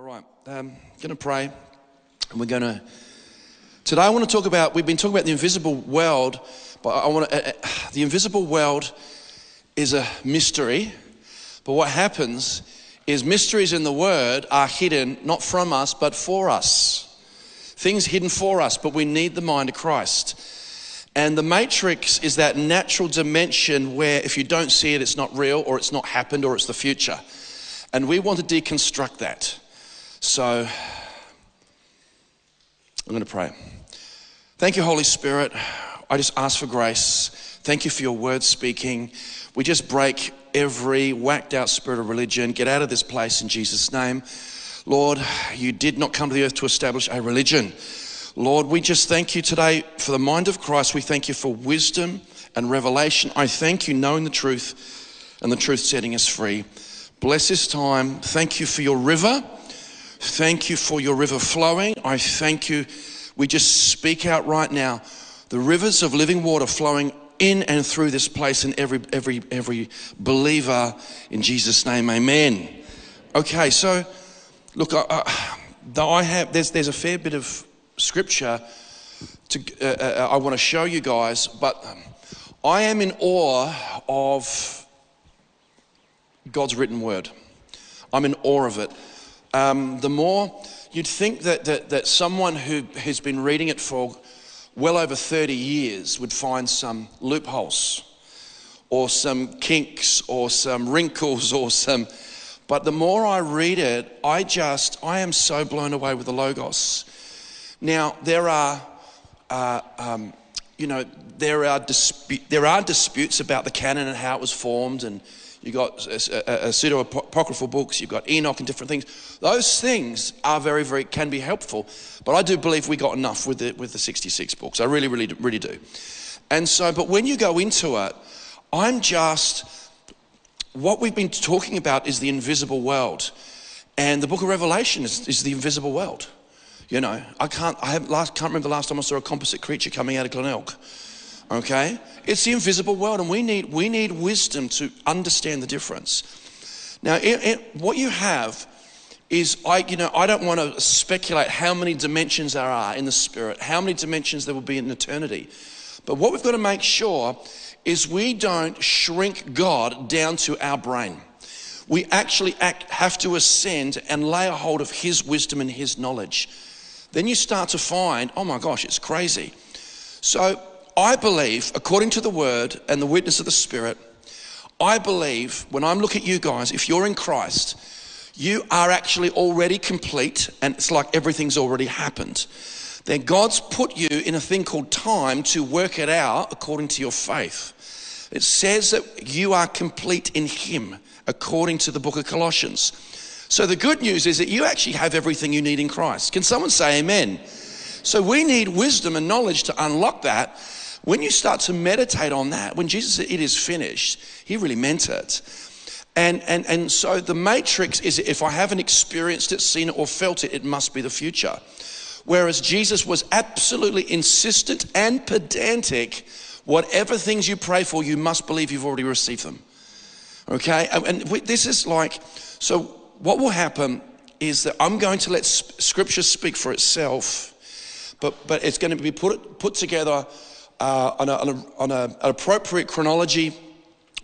All right, um, going to pray, and we're going to. Today, I want to talk about. We've been talking about the invisible world, but I want to. Uh, uh, the invisible world is a mystery, but what happens is mysteries in the Word are hidden not from us, but for us. Things hidden for us, but we need the mind of Christ. And the matrix is that natural dimension where if you don't see it, it's not real, or it's not happened, or it's the future. And we want to deconstruct that. So I'm going to pray. Thank you, Holy Spirit. I just ask for grace. Thank you for your word speaking. We just break every whacked out spirit of religion. Get out of this place in Jesus' name. Lord, you did not come to the earth to establish a religion. Lord, we just thank you today for the mind of Christ. We thank you for wisdom and revelation. I thank you knowing the truth and the truth setting us free. Bless this time. Thank you for your river. Thank you for your river flowing. I thank you. We just speak out right now. The rivers of living water flowing in and through this place and every every every believer in Jesus' name. Amen. Okay, so look, I, I, though I have there's there's a fair bit of scripture to uh, uh, I want to show you guys, but I am in awe of God's written word. I'm in awe of it um, the more you'd think that, that, that someone who has been reading it for well over 30 years would find some loopholes or some kinks or some wrinkles or some. But the more I read it, I just, I am so blown away with the Logos. Now, there are, uh, um, you know, there are, there are disputes about the canon and how it was formed and you've got a, a, a pseudo apocryphal books, you've got Enoch and different things. Those things are very, very, can be helpful. But I do believe we got enough with the, with the 66 books. I really, really, really do. And so, but when you go into it, I'm just, what we've been talking about is the invisible world. And the book of Revelation is, is the invisible world. You know, I can't, I last, can't remember the last time I saw a composite creature coming out of Glenelg. Okay? It's the invisible world, and we need, we need wisdom to understand the difference. Now, it, it, what you have is, I, you know, I don't want to speculate how many dimensions there are in the spirit, how many dimensions there will be in eternity. But what we've got to make sure is we don't shrink God down to our brain. We actually act, have to ascend and lay a hold of His wisdom and His knowledge. Then you start to find, oh my gosh, it's crazy. So I believe, according to the word and the witness of the Spirit, I believe when I'm looking at you guys, if you're in Christ, you are actually already complete and it's like everything's already happened. Then God's put you in a thing called time to work it out according to your faith. It says that you are complete in Him according to the book of Colossians. So the good news is that you actually have everything you need in Christ. Can someone say amen? So we need wisdom and knowledge to unlock that when you start to meditate on that, when Jesus said, It is finished, he really meant it. And, and, and so the matrix is if I haven't experienced it, seen it, or felt it, it must be the future. Whereas Jesus was absolutely insistent and pedantic whatever things you pray for, you must believe you've already received them. Okay? And this is like, so what will happen is that I'm going to let scripture speak for itself, but, but it's going to be put, put together uh, on, a, on, a, on a, an appropriate chronology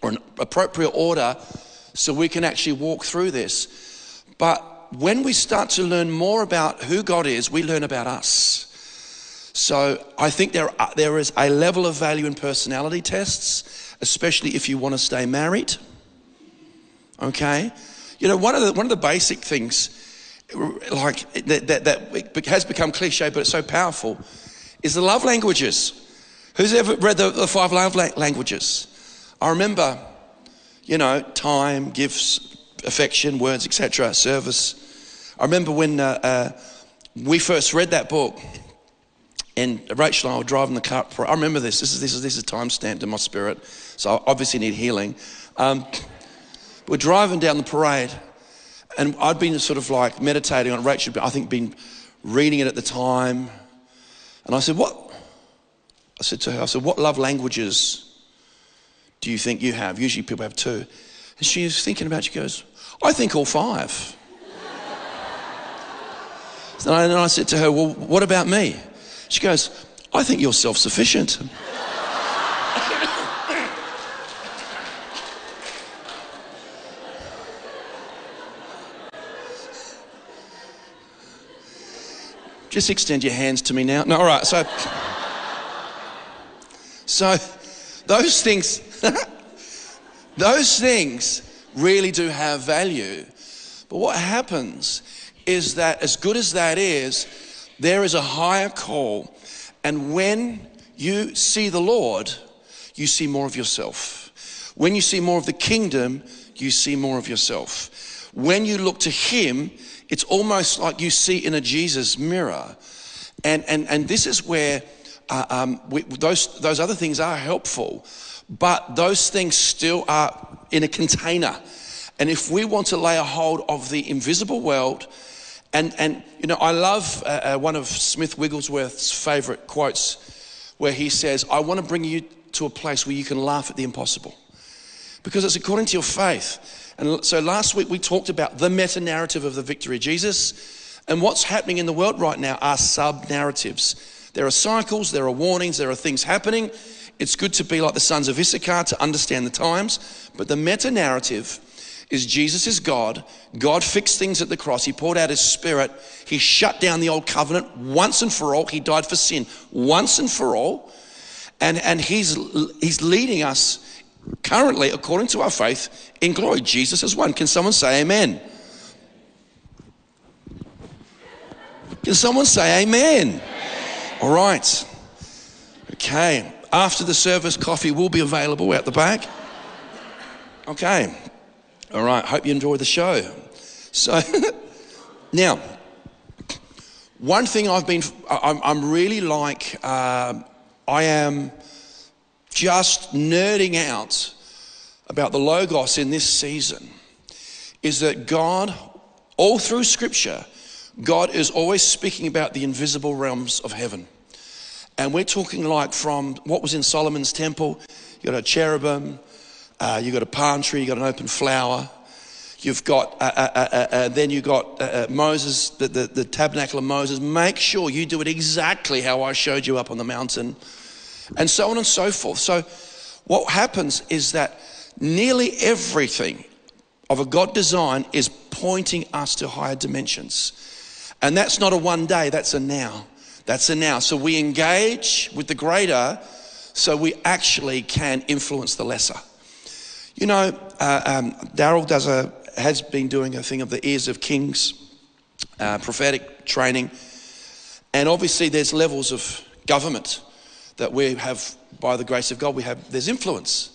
or an appropriate order so we can actually walk through this. But when we start to learn more about who God is, we learn about us. So I think there, are, there is a level of value in personality tests, especially if you want to stay married. Okay? You know, one of the, one of the basic things, like that, that, that has become cliche, but it's so powerful, is the love languages. Who's ever read the, the five love languages? I remember, you know, time, gifts, affection, words, etc., service. I remember when uh, uh, we first read that book, and Rachel and I were driving the car. I remember this. This is this is this is time stamped in my spirit. So I obviously need healing. Um, we're driving down the parade, and I'd been sort of like meditating on Rachel. I think been reading it at the time, and I said, "What I said to her, I said, What love languages do you think you have? Usually people have two. And she was thinking about it. She goes, I think all five. And I, and I said to her, Well, what about me? She goes, I think you're self sufficient. Just extend your hands to me now. No, all right. So, so those things, those things really do have value. But what happens is that, as good as that is, there is a higher call. And when you see the Lord, you see more of yourself. When you see more of the kingdom, you see more of yourself. When you look to Him, it's almost like you see in a Jesus mirror. And, and, and this is where uh, um, we, those, those other things are helpful, but those things still are in a container. And if we want to lay a hold of the invisible world, and, and you know, I love uh, uh, one of Smith Wigglesworth's favorite quotes where he says, I want to bring you to a place where you can laugh at the impossible because it's according to your faith. And so last week we talked about the meta narrative of the victory of Jesus. And what's happening in the world right now are sub narratives. There are cycles, there are warnings, there are things happening. It's good to be like the sons of Issachar to understand the times. But the meta narrative is Jesus is God. God fixed things at the cross. He poured out his spirit. He shut down the old covenant once and for all. He died for sin once and for all. And, and he's, he's leading us currently, according to our faith, in glory. Jesus is one. Can someone say amen? Can someone say amen? amen? All right. Okay. After the service, coffee will be available out the back. Okay. All right. Hope you enjoy the show. So, now, one thing I've been, I'm, I'm really like, uh, I am just nerding out about the Logos in this season is that God, all through Scripture, God is always speaking about the invisible realms of heaven. And we're talking like from what was in Solomon's temple. You got a cherubim, uh, you got a palm tree, you got an open flower. You've got, uh, uh, uh, uh, uh then you got Moses, the, the, the tabernacle of Moses. Make sure you do it exactly how I showed you up on the mountain and so on and so forth. So, what happens is that nearly everything of a God design is pointing us to higher dimensions. And that's not a one day, that's a now. That's a now. So we engage with the greater so we actually can influence the lesser. You know, uh, um, Daryl does a, has been doing a thing of the ears of kings, uh, prophetic training. And obviously, there's levels of government that we have, by the grace of God, we have, there's influence.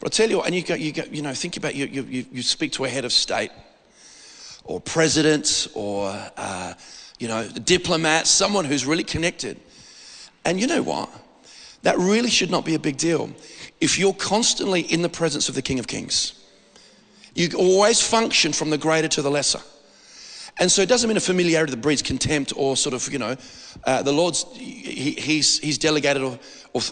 But I tell you what, and you go, you go, you know, think about you, you, you speak to a head of state or president or, uh, you know, a diplomat, someone who's really connected. And you know what? That really should not be a big deal. If you're constantly in the presence of the King of Kings, you always function from the greater to the lesser. And so it doesn't mean a familiarity that breeds contempt or sort of, you know, uh, the Lord's, he, he's, he's delegated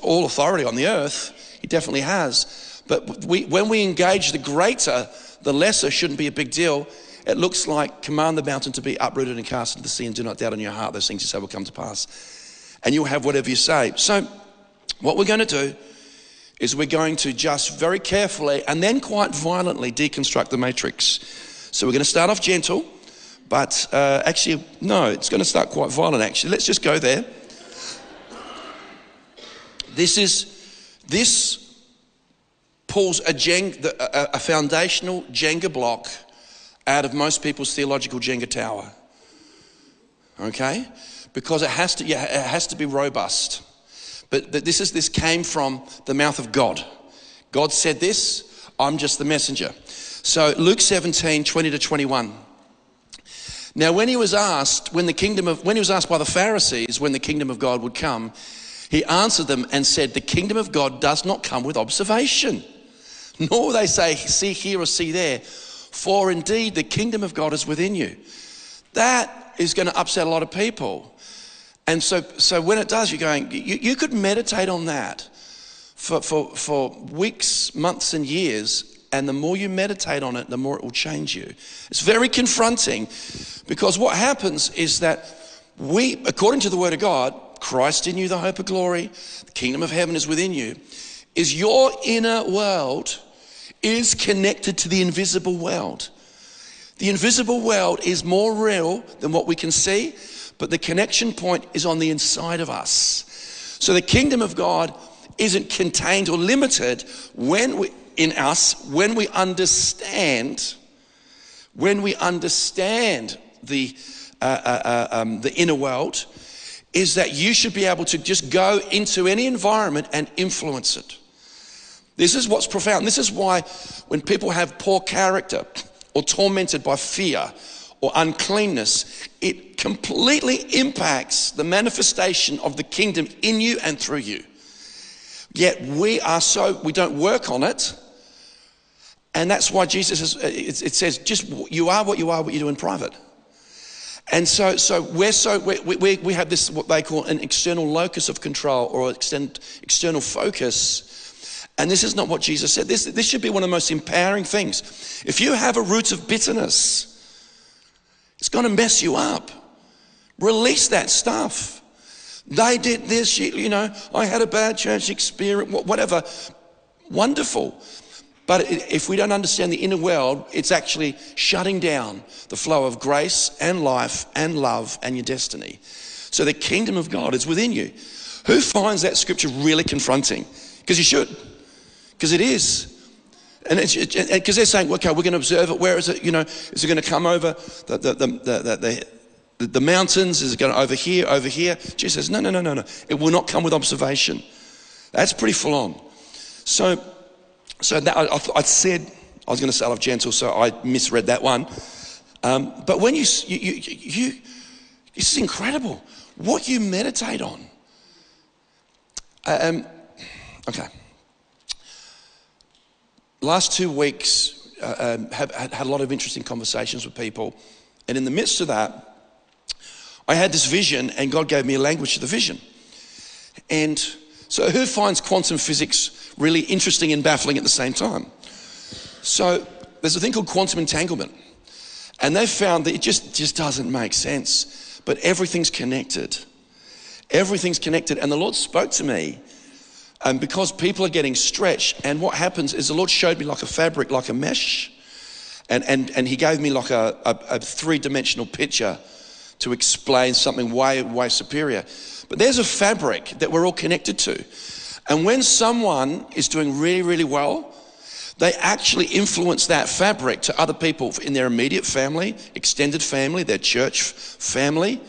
all authority on the earth. He definitely has. But we, when we engage the greater, the lesser shouldn't be a big deal. It looks like command the mountain to be uprooted and cast into the sea and do not doubt in your heart those things you say will come to pass. And you'll have whatever you say. So what we're going to do is we're going to just very carefully and then quite violently deconstruct the matrix. So we're going to start off gentle. But uh, actually, no, it's going to start quite violent, actually. Let's just go there. This is, this pulls a, a, a foundational Jenga block out of most people's theological Jenga tower. Okay? Because it has to, yeah, it has to be robust. But this is this came from the mouth of God. God said this, I'm just the messenger. So Luke 17, 20 to 21. Now, when he was asked, when the kingdom of, when he was asked by the Pharisees when the kingdom of God would come, he answered them and said, The kingdom of God does not come with observation, nor will they say, See here or see there, for indeed the kingdom of God is within you. That is going to upset a lot of people. And so, so when it does, you're going, you, you could meditate on that for, for, for weeks, months, and years and the more you meditate on it, the more it will change you. It's very confronting because what happens is that We, according to the word of God, Christ in you, the hope of glory, the kingdom of heaven is within you, is your inner world is connected to the invisible world. The invisible world is more real than what we can see, but the connection point is on the inside of us. So the kingdom of God isn't contained or limited when we, in us when we understand when we understand the uh, uh, uh, um, the inner world is that you should be able to just go into any environment and influence it. This is what's profound. This is why when people have poor character or tormented by fear or uncleanness, it completely impacts the manifestation of the kingdom in you and through you. Yet we are so, we don't work on it. And that's why Jesus has, it says, just you are what you are, what you do in private. And so, so we're so, we, we, we have this, what they call an external locus of control or external focus. And this is not what Jesus said. This, this should be one of the most empowering things. If you have a root of bitterness, it's going to mess you up. Release that stuff. They did this, you know, I had a bad church experience, whatever. Wonderful. But if we don't understand the inner world, it's actually shutting down the flow of grace and life and love and your destiny. So the kingdom of God is within you. Who finds that scripture really confronting? Because you should, because it is. And because they're saying, okay, we're going to observe it. Where is it? You know, is it going to come over the, the, the, the, the mountains is it going to over here, over here. Jesus says, no, no, no, no, no. It will not come with observation. That's pretty full on. So, so that, I, I, said, I was going to say I love gentle, so I misread that one. Um, but when you, you, you, you, this is incredible. What you meditate on. Um, okay. Last two weeks, uh, um, have had a lot of interesting conversations with people. And in the midst of that, I had this vision, and God gave me a language to the vision. And so, who finds quantum physics really interesting and baffling at the same time? So, there's a thing called quantum entanglement. And they've found that it just, just doesn't make sense. But everything's connected. Everything's connected. And the Lord spoke to me um, because people are getting stretched. And what happens is the Lord showed me like a fabric, like a mesh. And, and, and He gave me like a, a, a three dimensional picture to explain something way, way superior. But there's a fabric that we're all connected to. And when someone is doing really, really well, they actually influence that fabric to other people in their immediate family, extended family, their church family,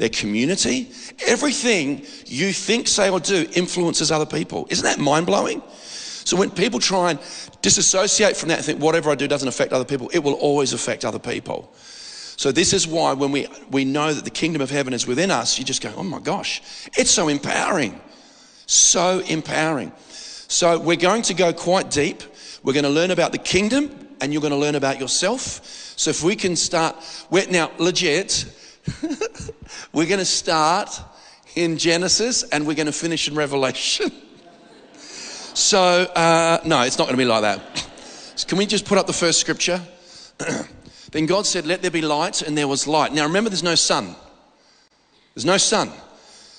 their community. Everything you think, say, or do influences other people. Isn't that mind blowing? So when people try and disassociate from that and think whatever I do doesn't affect other people, it will always affect other people. So this is why when we, we know that the kingdom of heaven is within us, you just go, oh my gosh, it's so empowering. So empowering. So we're going to go quite deep. We're going to learn about the kingdom and you're going to learn about yourself. So if we can start, we're, now legit, we're going to start in Genesis and we're going to finish in Revelation. so, uh, no, it's not going to be like that. So can we just put up the first scripture? Then God said, Let there be light, and there was light. Now remember, there's no sun. There's no sun.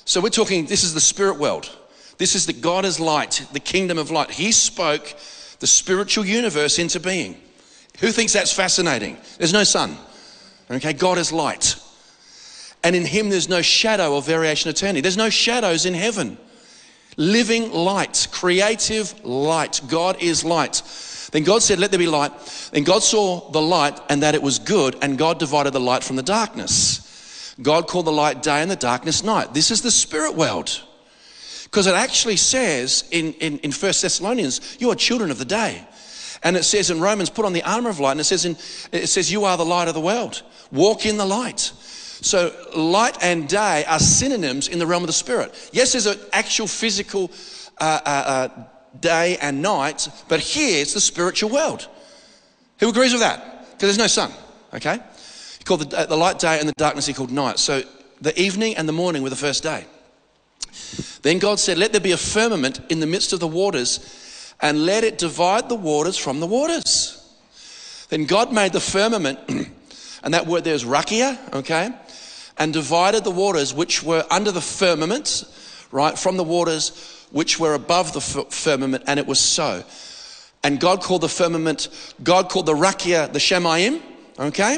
So we're talking, this is the spirit world. This is that God is light, the kingdom of light. He spoke the spiritual universe into being. Who thinks that's fascinating? There's no sun. Okay, God is light. And in Him, there's no shadow or variation of eternity. There's no shadows in heaven. Living light, creative light. God is light. Then God said, Let there be light. Then God saw the light and that it was good, and God divided the light from the darkness. God called the light day and the darkness night. This is the spirit world. Because it actually says in, in, in 1 Thessalonians, you are children of the day. And it says in Romans, put on the armor of light, and it says, in, it says, you are the light of the world. Walk in the light. So light and day are synonyms in the realm of the spirit. Yes, there's an actual physical uh, uh, uh, day and night, but here it's the spiritual world. Who agrees with that? Because there's no sun, okay? He called the, the light day and the darkness he called night. So the evening and the morning were the first day. Then God said, Let there be a firmament in the midst of the waters, and let it divide the waters from the waters. Then God made the firmament, and that word there is rakia, okay? And divided the waters which were under the firmament, right, from the waters which were above the firmament, and it was so. And God called the firmament, God called the Rakia the Shemayim, okay?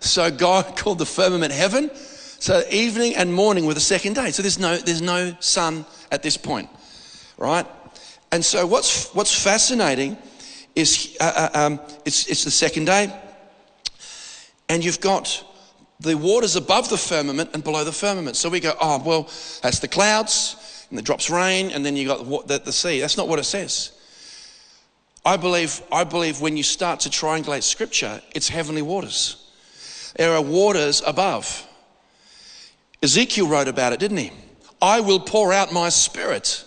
So God called the firmament heaven. So evening and morning were the second day. So there's no, there's no sun at this point, right? And so what's, what's fascinating is uh, uh, um, it's, it's the second day, and you've got the waters above the firmament and below the firmament. So we go, oh, well, that's the clouds, and it drops rain, and then you got the, the sea. That's not what it says. I believe, I believe when you start to triangulate scripture, it's heavenly waters. There are waters above. Ezekiel wrote about it, didn't he? I will pour out my spirit.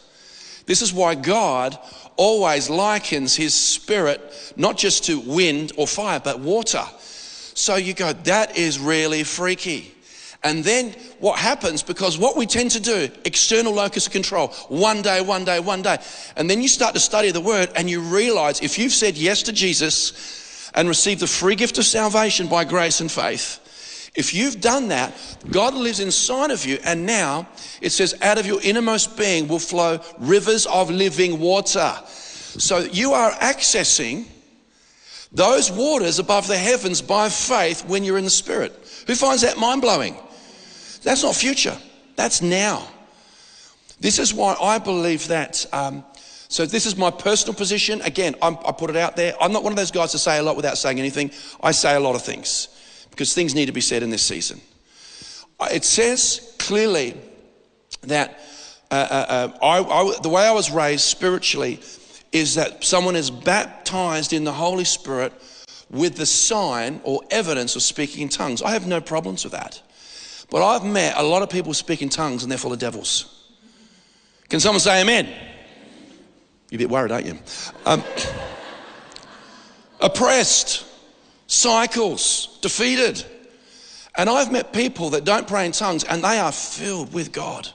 This is why God always likens his spirit not just to wind or fire, but water. So you go, that is really freaky. And then what happens, because what we tend to do, external locus of control, one day, one day, one day. And then you start to study the word and you realize if you've said yes to Jesus and received the free gift of salvation by grace and faith, if you've done that, God lives inside of you, and now it says, out of your innermost being will flow rivers of living water. So you are accessing those waters above the heavens by faith when you're in the Spirit. Who finds that mind blowing? That's not future, that's now. This is why I believe that. Um, so, this is my personal position. Again, I'm, I put it out there. I'm not one of those guys to say a lot without saying anything. I say a lot of things because things need to be said in this season. It says clearly that uh, uh, uh, I, I, the way I was raised spiritually is that someone is baptized in the Holy Spirit with the sign or evidence of speaking in tongues. I have no problems with that. But I've met a lot of people speak in tongues and they're full of devils. Can someone say amen? You're a bit worried, aren't you? Um, oppressed, cycles, defeated. And I've met people that don't pray in tongues and they are filled with God.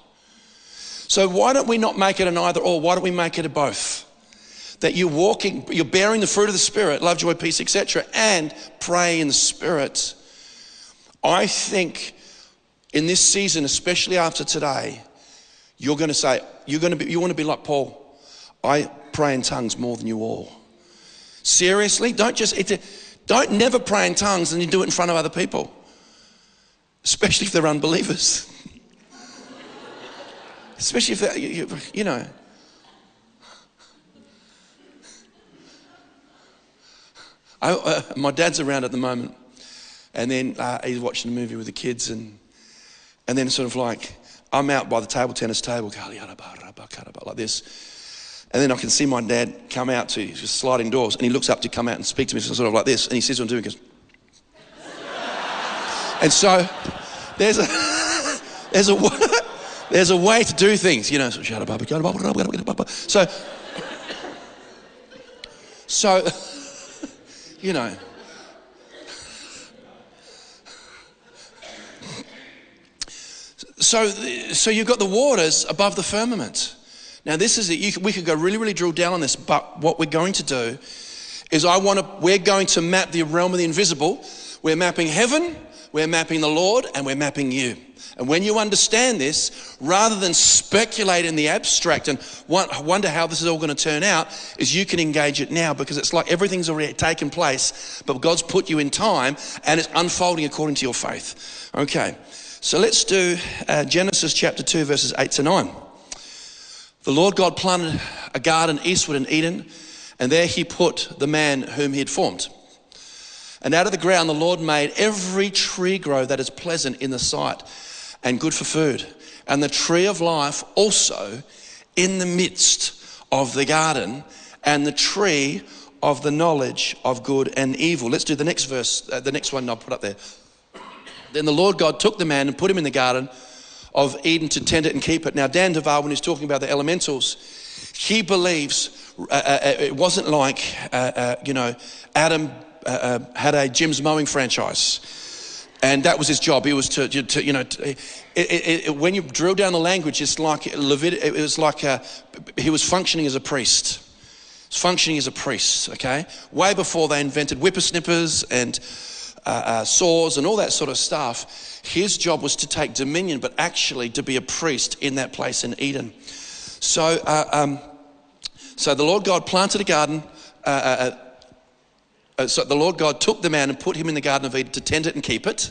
So why don't we not make it an either or? Why don't we make it a both? That you're walking, you're bearing the fruit of the Spirit, love, joy, peace, etc., and pray in the Spirit. I think in this season, especially after today, you're going to say, you're going to be, you want to be like Paul. I pray in tongues more than you all. Seriously, don't just, a, don't never pray in tongues and you do it in front of other people, especially if they're unbelievers. especially if they're, you, you know. I, uh, my dad's around at the moment, and then uh, he's watching a movie with the kids, and and then sort of like I'm out by the table tennis table, like this, and then I can see my dad come out to just sliding doors, and he looks up to come out and speak to me, sort of like this, and he says what I'm doing, goes, and so there's a there's a there's a way to do things, you know. So so so you know. So, so you've got the waters above the firmament. Now, this is it. We could go really, really drill down on this, but what we're going to do is I want to, we're going to map the realm of the invisible. We're mapping heaven, we're mapping the Lord, and we're mapping you. And when you understand this, rather than speculate in the abstract and wonder how this is all going to turn out, is you can engage it now because it's like everything's already taken place, but God's put you in time and it's unfolding according to your faith. Okay, so let's do uh, Genesis chapter 2, verses 8 to 9. The Lord God planted a garden eastward in Eden, and there he put the man whom he had formed. And out of the ground the Lord made every tree grow that is pleasant in the sight and good for food. And the tree of life also in the midst of the garden, and the tree of the knowledge of good and evil. Let's do the next verse, uh, the next one I'll put up there. Then the Lord God took the man and put him in the garden of Eden to tend it and keep it. Now, Dan Duval, when he's talking about the elementals, he believes uh, uh, uh it wasn't like, uh, uh you know, Adam had a Jim's mowing franchise and that was his job. He was to, to you know, to, it, it, it, when you drill down the language, it's like Levit- it was like a, he was functioning as a priest. Functioning as a priest, okay? Way before they invented whippersnippers and uh, uh, swords and all that sort of stuff. His job was to take dominion, but actually to be a priest in that place in Eden. So, uh, um, so the Lord God planted a garden. Uh, uh, so the Lord God took the man and put him in the Garden of Eden to tend it and keep it.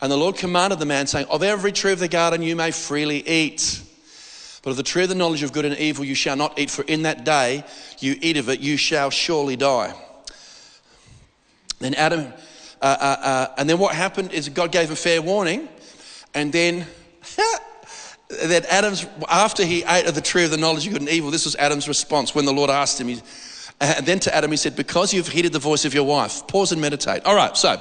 And the Lord commanded the man, saying, Of every tree of the garden you may freely eat. But of the tree of the knowledge of good and evil you shall not eat, for in that day you eat of it, you shall surely die. Then Adam, uh, uh, uh, and then what happened is God gave a fair warning, and then that Adam's, after he ate of the tree of the knowledge of good and evil, this was Adam's response when the Lord asked him. He, and then to Adam, he said, Because you've heeded the voice of your wife. Pause and meditate. All right, so.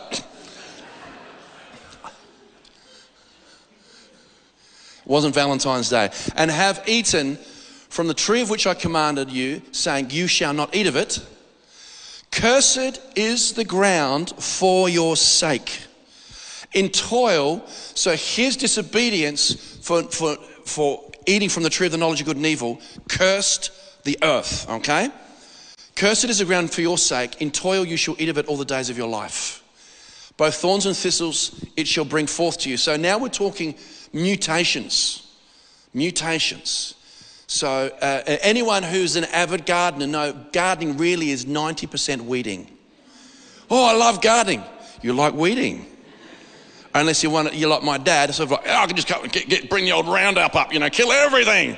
wasn't Valentine's Day. And have eaten from the tree of which I commanded you, saying, You shall not eat of it. Cursed is the ground for your sake. In toil, so his disobedience for, for, for eating from the tree of the knowledge of good and evil cursed the earth, okay? Cursed is the ground for your sake. In toil you shall eat of it all the days of your life. Both thorns and thistles it shall bring forth to you. So now we're talking mutations. Mutations. So, uh, anyone who's an avid gardener know gardening really is 90% weeding. Oh, I love gardening. You like weeding. Unless you want, you're like my dad, sort of like, oh, I can just get, get, bring the old Roundup up, you know, kill everything.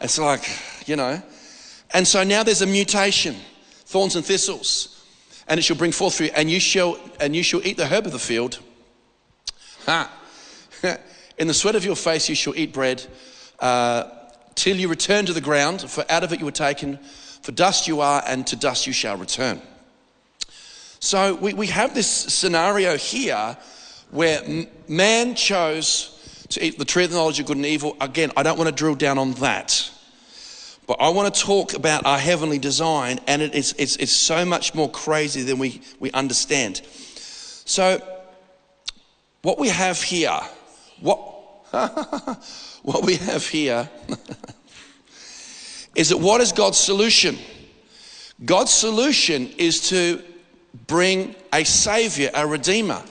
It's like, you know. And so now there's a mutation thorns and thistles, and it shall bring forth fruit, and you shall, and you shall eat the herb of the field. Ha. In the sweat of your face you shall eat bread uh, till you return to the ground, for out of it you were taken, for dust you are, and to dust you shall return. So we, we have this scenario here where man chose to eat the tree of the knowledge of good and evil. Again, I don't want to drill down on that. But I want to talk about our heavenly design, and it is, it's, it's so much more crazy than we, we understand. So, what we have here what, what we have here is that what is God's solution? God's solution is to bring a savior, a redeemer.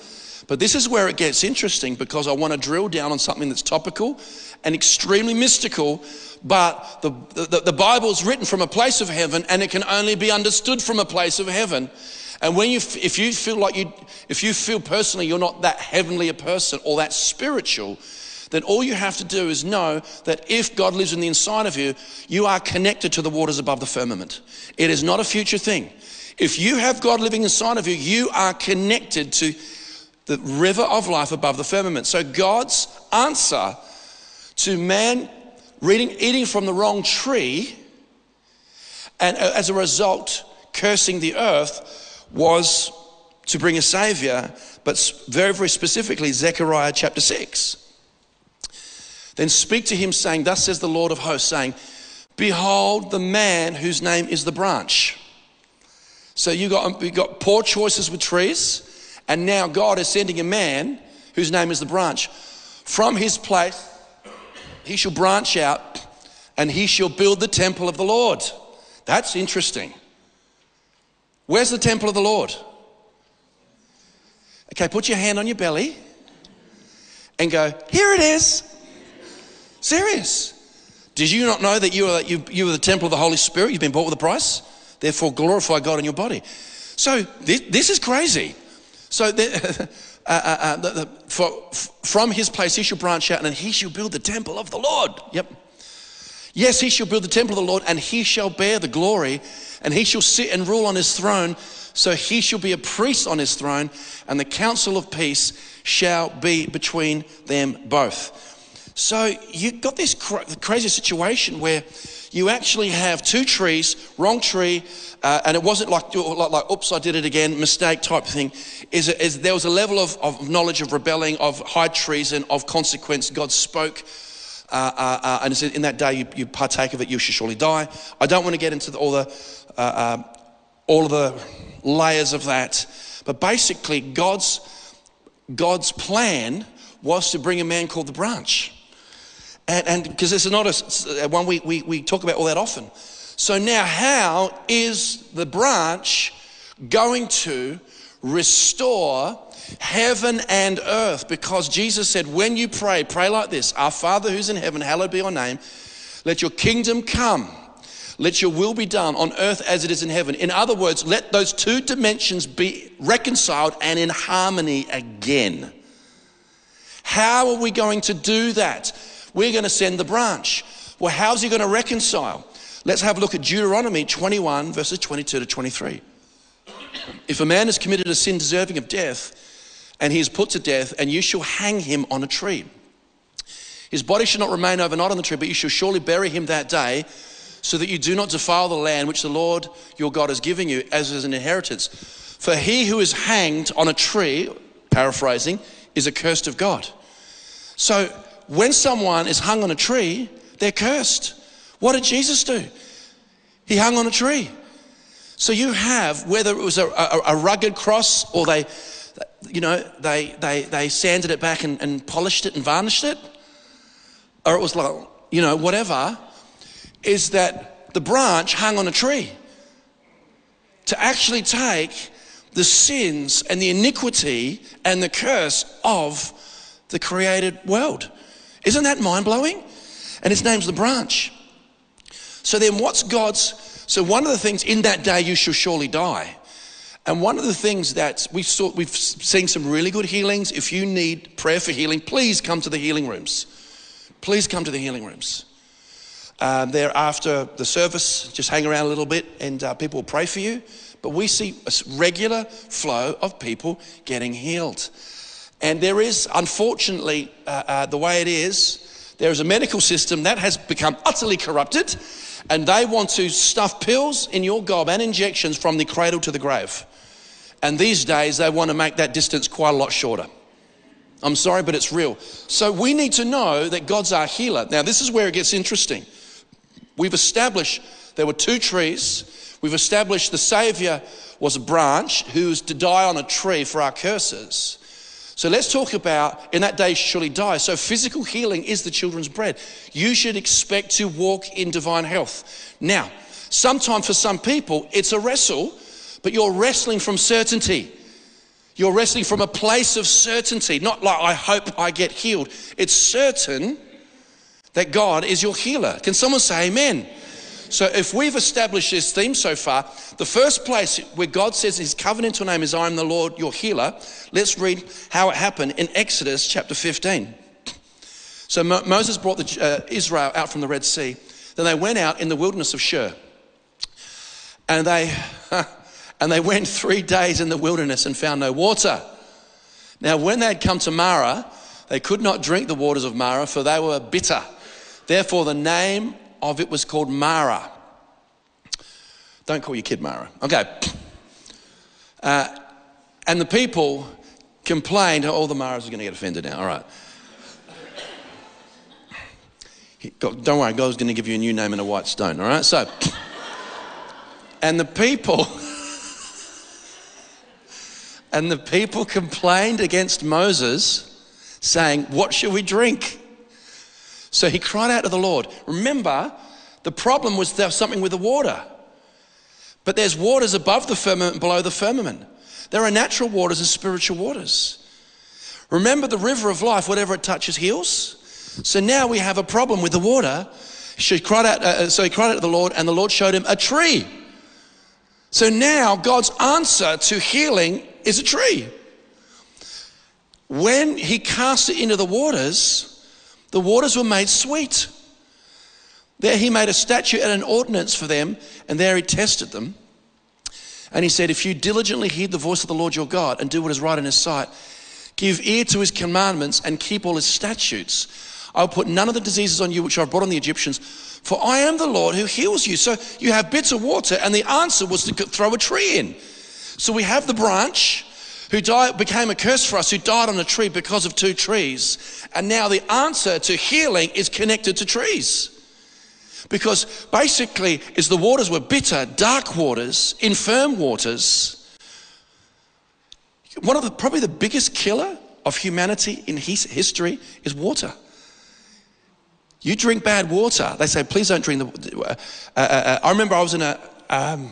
But this is where it gets interesting because I want to drill down on something that's topical and extremely mystical, but the, the, the Bible is written from a place of heaven and it can only be understood from a place of heaven. And when you, if you feel like you, if you feel personally you're not that heavenly a person or that spiritual, then all you have to do is know that if God lives in the inside of you, you are connected to the waters above the firmament. It is not a future thing. If you have God living inside of you, you are connected to the river of life above the firmament. So God's answer to man reading, eating from the wrong tree, and uh, as a result, cursing the earth, was to bring a savior, but very, very specifically, Zechariah chapter 6. Then speak to him, saying, Thus says the Lord of hosts, saying, Behold the man whose name is the branch. So you got, um, you got poor choices with trees, and now God is sending a man whose name is the branch. From his place, he shall branch out and he shall build the temple of the Lord. That's interesting. Where's the temple of the Lord? Okay, put your hand on your belly and go, Here it is. Serious. Did you not know that you are, you, you are the temple of the Holy Spirit? You've been bought with a price? Therefore, glorify God in your body. So, this, this is crazy. So, the, uh, uh, uh, the, from his place he shall branch out and he shall build the temple of the Lord. Yep. Yes, he shall build the temple of the Lord and he shall bear the glory and he shall sit and rule on his throne. So he shall be a priest on his throne, and the counsel of peace shall be between them both. So you've got this crazy situation where you actually have two trees, wrong tree, uh, and it wasn't like, like, like, oops, I did it again, mistake type thing. Is, is there was a level of, of knowledge of rebelling, of high treason, of consequence. God spoke. Uh, uh, uh and in that day you, you, partake of it, you shall surely die. I don't want to get into the, all the uh, uh, all of the layers of that. But basically, God's, God's plan was to bring a man called the branch. And because this is not a, one we, we, we talk about all that often. So now, how is the branch going to restore heaven and earth because Jesus said, when you pray, pray like this Our Father who's in heaven, hallowed be your name. Let your kingdom come. Let your will be done on earth as it is in heaven. In other words, let those two dimensions be reconciled and in harmony again. How are we going to do that? We're going to send the branch. Well, how's he going to reconcile? Let's have a look at Deuteronomy 21, verses 22 to 23. If a man has committed a sin deserving of death, and he is put to death, and you shall hang him on a tree. His body shall not remain overnight on the tree, but you shall surely bury him that day, so that you do not defile the land which the Lord your God is giving you as an inheritance. For he who is hanged on a tree, paraphrasing, is accursed of God. So when someone is hung on a tree, they're cursed. What did Jesus do? He hung on a tree. So you have, whether it was a, a, a rugged cross or they, you know, they, they, they sanded it back and, and polished it and varnished it, or it was like, you know, whatever, is that the branch hung on a tree to actually take the sins and the iniquity and the curse of the created world. Isn't that mind blowing? And his name's the branch. So then, what's God's? So, one of the things in that day you shall surely die. And one of the things that we saw, we've seen some really good healings. If you need prayer for healing, please come to the healing rooms. Please come to the healing rooms. Um, there after the service, just hang around a little bit and uh, people will pray for you. But we see a regular flow of people getting healed. And there is, unfortunately, uh, uh, the way it is, there is a medical system that has become utterly corrupted and they want to stuff pills in your gob and injections from the cradle to the grave. And these days, they want to make that distance quite a lot shorter. I'm sorry, but it's real. So we need to know that God's our healer. Now, this is where it gets interesting. We've established there were two trees. We've established the Savior was a branch who was to die on a tree for our curses. So let's talk about in that day surely die. So physical healing is the children's bread. You should expect to walk in divine health. Now, sometimes for some people it's a wrestle, but you're wrestling from certainty. You're wrestling from a place of certainty, not like I hope I get healed. It's certain that God is your healer. Can someone say amen? So if we've established this theme so far, the first place where God says his covenantal name is I am the Lord, your healer, let's read how it happened in Exodus chapter 15. So Mo- Moses brought the, uh, Israel out from the Red Sea. Then they went out in the wilderness of Shur. And they, and they went three days in the wilderness and found no water. Now, when they had come to Marah, they could not drink the waters of Marah, for they were bitter. Therefore, the name of it was called Mara. Don't call your kid Mara. Okay. Uh, and the people complained, all oh, the Maras are going to get offended now. All right. Don't worry, God's going to give you a new name and a white stone. All right. So, and the people, and the people complained against Moses, saying, What shall we drink? So he cried out to the Lord. Remember, the problem was there was something with the water. But there's waters above the firmament and below the firmament. There are natural waters and spiritual waters. Remember the river of life, whatever it touches heals. So now we have a problem with the water. She cried out, uh, so he cried out to the Lord, and the Lord showed him a tree. So now God's answer to healing is a tree. When he cast it into the waters, the waters were made sweet. There he made a statute and an ordinance for them, and there he tested them. And he said, If you diligently heed the voice of the Lord your God and do what is right in his sight, give ear to his commandments and keep all his statutes, I'll put none of the diseases on you which I've brought on the Egyptians, for I am the Lord who heals you. So you have bits of water, and the answer was to throw a tree in. So we have the branch, who died, became a curse for us, who died on a tree because of two trees. And now the answer to healing is connected to trees. Because basically, is the waters were bitter, dark waters, infirm waters. One of the probably the biggest killer of humanity in his history is water. You drink bad water. They say, please don't drink the. Uh, uh, uh, I remember I was in a, um,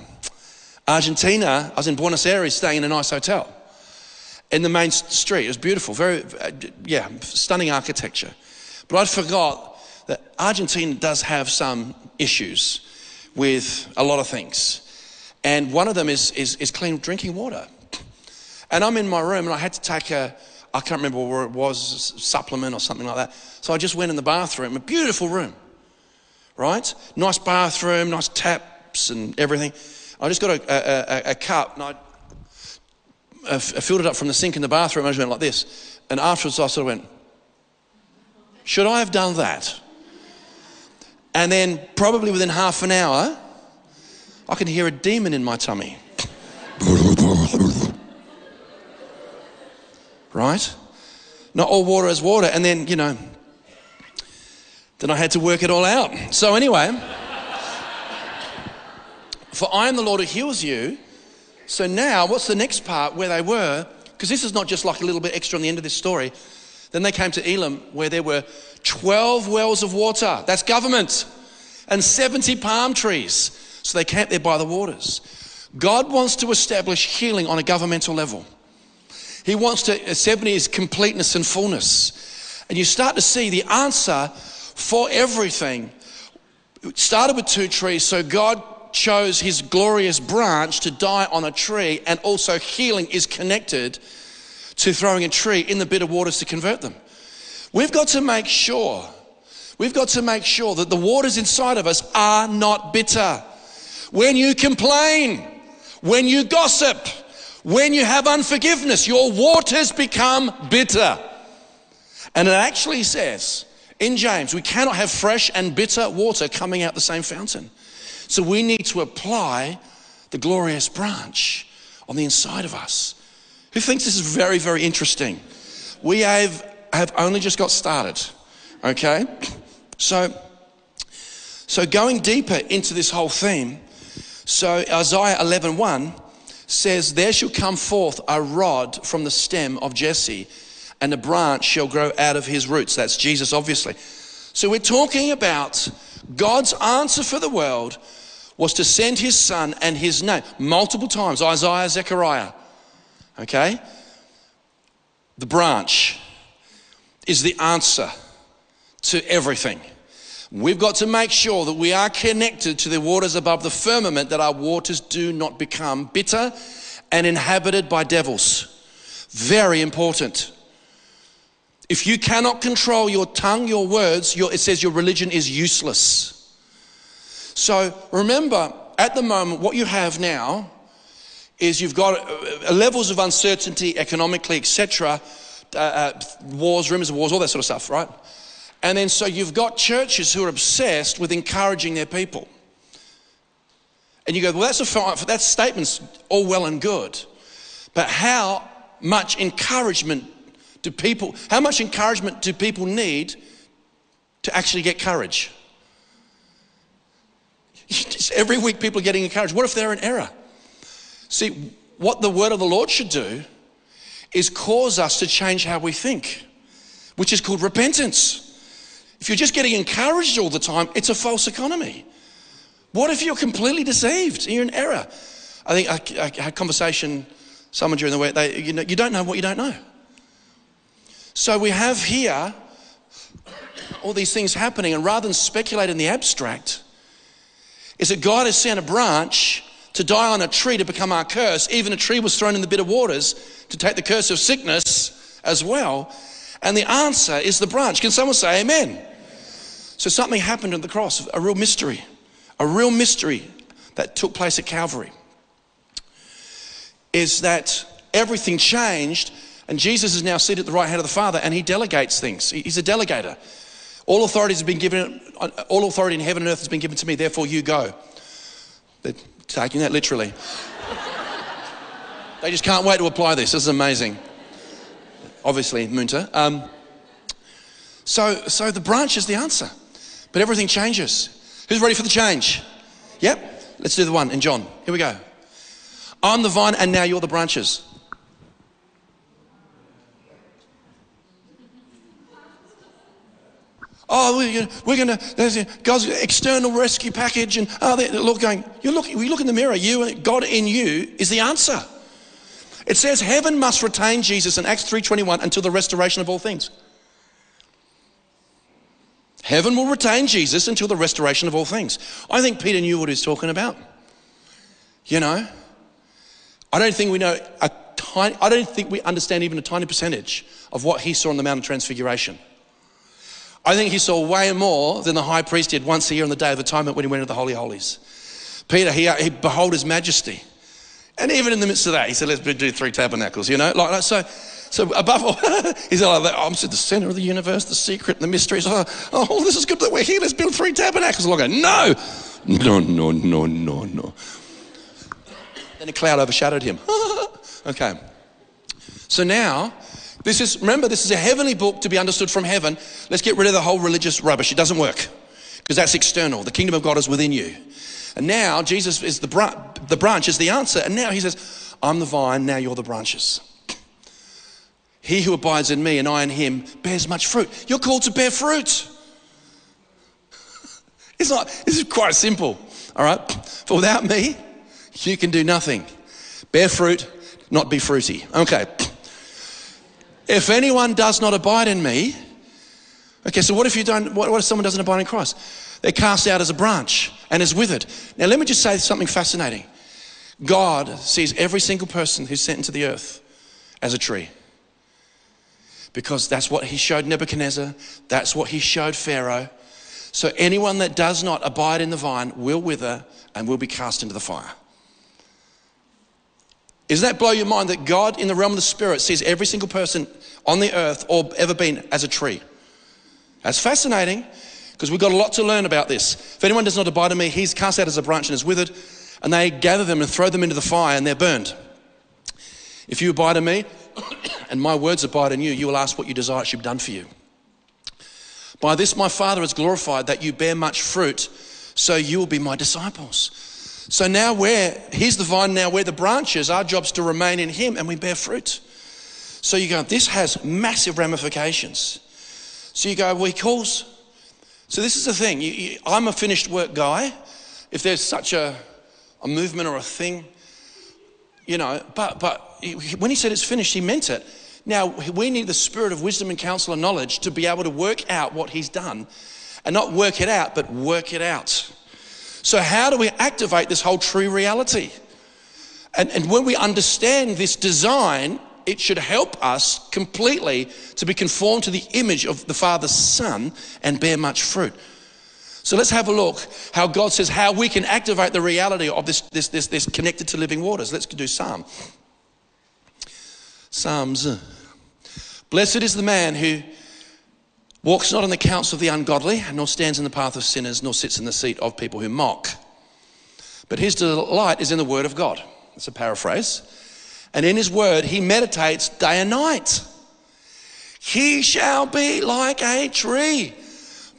Argentina. I was in Buenos Aires, staying in a nice hotel. In the main street. It was beautiful, very, uh, yeah, stunning architecture. But I'd forgot that Argentina does have some issues with a lot of things. And one of them is, is, is clean drinking water. And I'm in my room and I had to take a, I can't remember where it was, supplement or something like that. So I just went in the bathroom, a beautiful room, right? Nice bathroom, nice taps and everything. I just got a, a, a, a cup and I, I filled it up from the sink in the bathroom. I just went like this. And afterwards I sort of went, should I have done that? And then, probably within half an hour, I can hear a demon in my tummy. right? Not all water is water. And then, you know, then I had to work it all out. So, anyway, for I am the Lord who heals you. So, now what's the next part where they were? Because this is not just like a little bit extra on the end of this story. Then they came to Elim, where there were 12 wells of water. That's government. And 70 palm trees. So they camped there by the waters. God wants to establish healing on a governmental level. He wants to, 70 is completeness and fullness. And you start to see the answer for everything. It started with two trees, so God chose his glorious branch to die on a tree, and also healing is connected to throwing a tree in the bitter waters to convert them. We've got to make sure, we've got to make sure that the waters inside of us are not bitter. When you complain, when you gossip, when you have unforgiveness, your waters become bitter. And it actually says in James, we cannot have fresh and bitter water coming out the same fountain. So we need to apply the glorious branch on the inside of us. Who thinks this is very, very interesting? We have, have only just got started. Okay? So, so going deeper into this whole theme, so Isaiah 11:1 says, There shall come forth a rod from the stem of Jesse, and a branch shall grow out of his roots. That's Jesus, obviously. So we're talking about God's answer for the world was to send his son and his name multiple times Isaiah, Zechariah. Okay? The branch is the answer to everything. We've got to make sure that we are connected to the waters above the firmament, that our waters do not become bitter and inhabited by devils. Very important. If you cannot control your tongue, your words, your, it says your religion is useless. So remember, at the moment, what you have now is you've got uh, levels of uncertainty economically, etc., uh, uh, wars, rumors of wars, all that sort of stuff, right? And then so you've got churches who are obsessed with encouraging their people. And you go, well, that's a fine, that statement's all well and good. But how much encouragement do people, how much encouragement do people need to actually get courage? Every week people are getting encouraged. What if they're in error? See, what the word of the Lord should do is cause us to change how we think, which is called repentance. If you're just getting encouraged all the time, it's a false economy. What if you're completely deceived? You're in error. I think I, I had a conversation, someone during the week, they, you, know, you don't know what you don't know. So we have here all these things happening, and rather than speculate in the abstract, is that God has sent a branch to die on a tree to become our curse. Even a tree was thrown in the bitter waters to take the curse of sickness as well. And the answer is the branch. Can someone say amen? So something happened at the cross, a real mystery, a real mystery that took place at Calvary. Is that everything changed, and Jesus is now seated at the right hand of the Father, and he delegates things. He's a delegator. All authority has been given, all authority in heaven and earth has been given to me, therefore you go. They're taking that literally. they just can't wait to apply this. This is amazing. Obviously, Munter. Um, so, so the branch is the answer. But everything changes. Who's ready for the change? Yep. Let's do the one in John. Here we go. I'm the vine, and now you're the branches. Oh, we're, going to, there's God's external rescue package. And oh, they're look going, you look, we look in the mirror, you and God in you is the answer. It says heaven must retain Jesus in Acts 3:21 until the restoration of all things. Heaven will retain Jesus until the restoration of all things. I think Peter knew what he was talking about. You know, I don't think we know a tiny, I don't think we understand even a tiny percentage of what he saw on the Mount of Transfiguration. I think he saw way more than the high priest did once a year on the Day of Atonement when he went into the Holy Holies. Peter, he, he behold his majesty. And even in the midst of that, he said, let's do three tabernacles, you know? Like, so, so above all, he's like, I'm at the center of the universe, the secret, the mysteries. Oh, oh, this is good that we're here. Let's build three tabernacles. And I go, no, no, no, no, no, no. Then a cloud overshadowed him. okay. So now, this is, remember, this is a heavenly book to be understood from heaven. Let's get rid of the whole religious rubbish. It doesn't work because that's external. The kingdom of God is within you. And now Jesus is the, the branch is the answer. And now he says, I'm the vine, now you're the branches. He who abides in me and I in him bears much fruit. You're called to bear fruit. It's not, this is quite simple, all right? For without me, you can do nothing. Bear fruit, not be fruity. Okay. If anyone does not abide in me, okay, so what if you don't, what, what if someone doesn't abide in Christ? They're cast out as a branch and is withered. Now, let me just say something fascinating. God sees every single person who's sent into the earth as a tree. Because that's what he showed Nebuchadnezzar, that's what he showed Pharaoh. So, anyone that does not abide in the vine will wither and will be cast into the fire. Does that blow your mind that God, in the realm of the spirit, sees every single person on the earth or ever been as a tree? That's fascinating because we've got a lot to learn about this. If anyone does not abide in me, he's cast out as a branch and is withered, and they gather them and throw them into the fire and they're burned. If you abide in me and my words abide in you, you will ask what you desire it should be done for you. By this my Father is glorified that you bear much fruit, so you will be my disciples. So now we're, he's the vine, now we're the branches. Our job's to remain in him and we bear fruit. So you go, this has massive ramifications. So you go, well, he calls so this is the thing. You, you, I'm a finished work guy. If there's such a, a movement or a thing, you know, but, but when he said it's finished, he meant it. Now, we need the spirit of wisdom and counsel and knowledge to be able to work out what he's done and not work it out, but work it out. So, how do we activate this whole true reality? And, and when we understand this design, it should help us completely to be conformed to the image of the Father's Son and bear much fruit. So let's have a look how God says how we can activate the reality of this, this, this, this connected to living waters. Let's do Psalm. Psalms. Blessed is the man who walks not in the counsel of the ungodly, nor stands in the path of sinners, nor sits in the seat of people who mock. But his delight is in the word of God. That's a paraphrase. And in his word, he meditates day and night. He shall be like a tree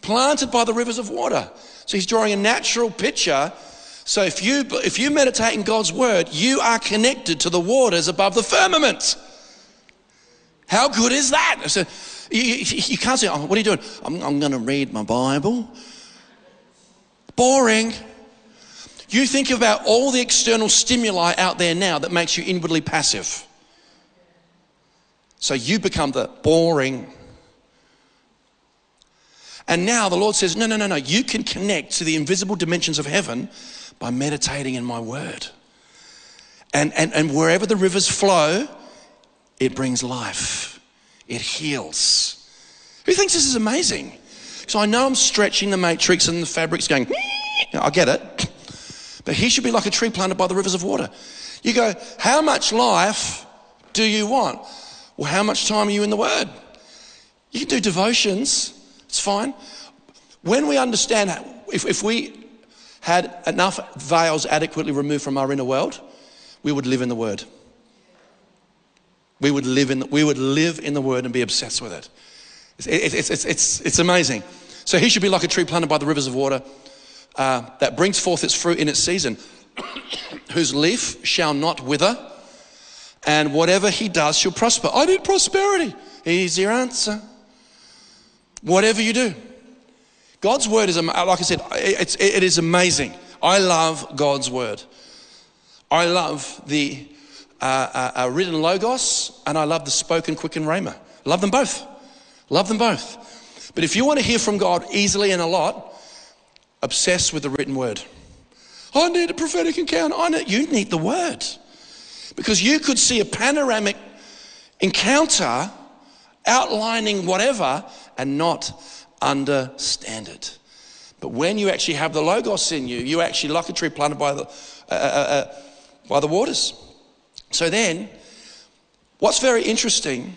planted by the rivers of water. So he's drawing a natural picture. So if you, if you meditate in God's word, you are connected to the waters above the firmament. How good is that? So you, you, can't say, oh, what are you doing? I'm, I'm going to read my Bible. Boring. You think about all the external stimuli out there now that makes you inwardly passive. So you become the boring. And now the Lord says, No, no, no, no. You can connect to the invisible dimensions of heaven by meditating in my word. And, and, and wherever the rivers flow, it brings life, it heals. Who thinks this is amazing? So I know I'm stretching the matrix and the fabric's going, I get it. But he should be like a tree planted by the rivers of water. You go, how much life do you want? Well, how much time are you in the Word? You can do devotions, it's fine. When we understand, if, if we had enough veils adequately removed from our inner world, we would live in the Word. We would live in, we would live in the Word and be obsessed with it. It's, it's, it's, it's, it's amazing. So he should be like a tree planted by the rivers of water uh, that brings forth its fruit in its season, whose leaf shall not wither, and whatever he does shall prosper. I need prosperity. Here's your answer. Whatever you do. God's word is, like I said, it's, it is amazing. I love God's word. I love the, uh, uh, written logos and I love the spoken quicken rhema. Love them both. Love them both. But if you want to hear from God easily and a lot, obsess with the written word. I need a prophetic encounter. I need, you need the word. Because you could see a panoramic encounter outlining whatever and not understand it. But when you actually have the Logos in you, you actually like a tree planted by the, uh, uh, uh, by the waters. So then, what's very interesting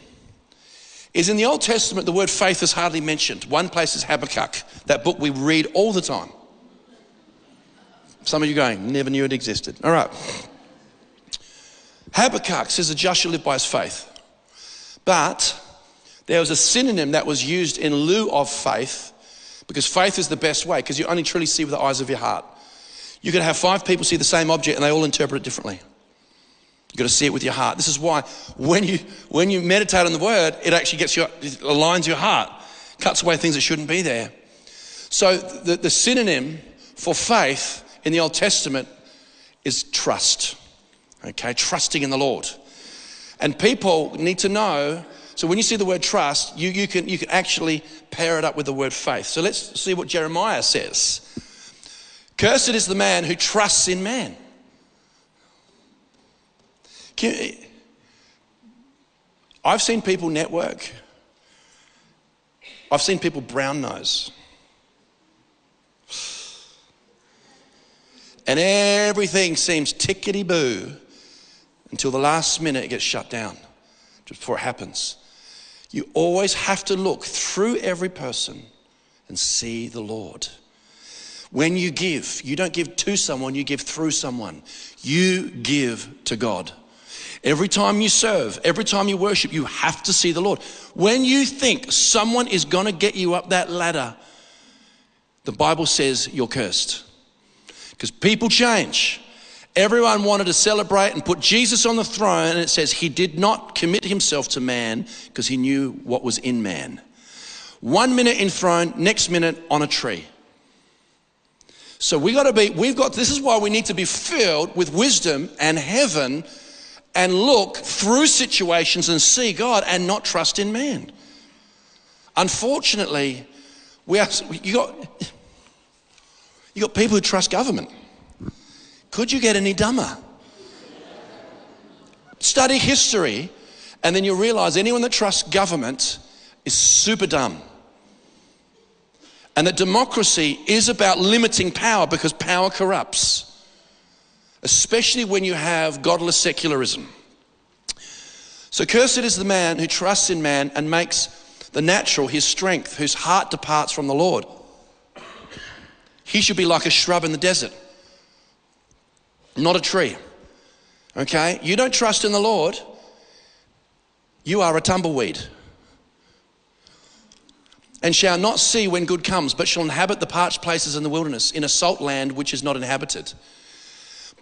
is in the Old Testament, the word faith is hardly mentioned. One place is Habakkuk, that book we read all the time. Some of you going, never knew it existed. All right. Habakkuk says the just shall live by his faith. But there was a synonym that was used in lieu of faith because faith is the best way because you only truly see with the eyes of your heart. You could have five people see the same object and they all interpret it differently. You've got to see it with your heart. This is why when you, when you meditate on the word, it actually gets your, aligns your heart, cuts away things that shouldn't be there. So the, the synonym for faith in the Old Testament is trust. Okay, trusting in the Lord. And people need to know so when you see the word trust, you, you, can, you can actually pair it up with the word faith. So let's see what Jeremiah says. Cursed is the man who trusts in man. You, I've seen people network. I've seen people brown nose. And everything seems tickety boo until the last minute it gets shut down, just before it happens. You always have to look through every person and see the Lord. When you give, you don't give to someone, you give through someone. You give to God. Every time you serve, every time you worship, you have to see the Lord. When you think someone is going to get you up that ladder, the Bible says you're cursed. Because people change. Everyone wanted to celebrate and put Jesus on the throne, and it says he did not commit himself to man because he knew what was in man. One minute enthroned, next minute on a tree. So we got to be, we've got, this is why we need to be filled with wisdom and heaven and look through situations and see God and not trust in man. Unfortunately, we are, you got, you got people who trust government. Could you get any dumber? Study history, and then you'll realize anyone that trusts government is super dumb. And that democracy is about limiting power because power corrupts, especially when you have godless secularism. So, cursed is the man who trusts in man and makes the natural his strength, whose heart departs from the Lord. He should be like a shrub in the desert not a tree. Okay? You don't trust in the Lord, you are a tumbleweed. And shall not see when good comes, but shall inhabit the parched places in the wilderness, in a salt land which is not inhabited.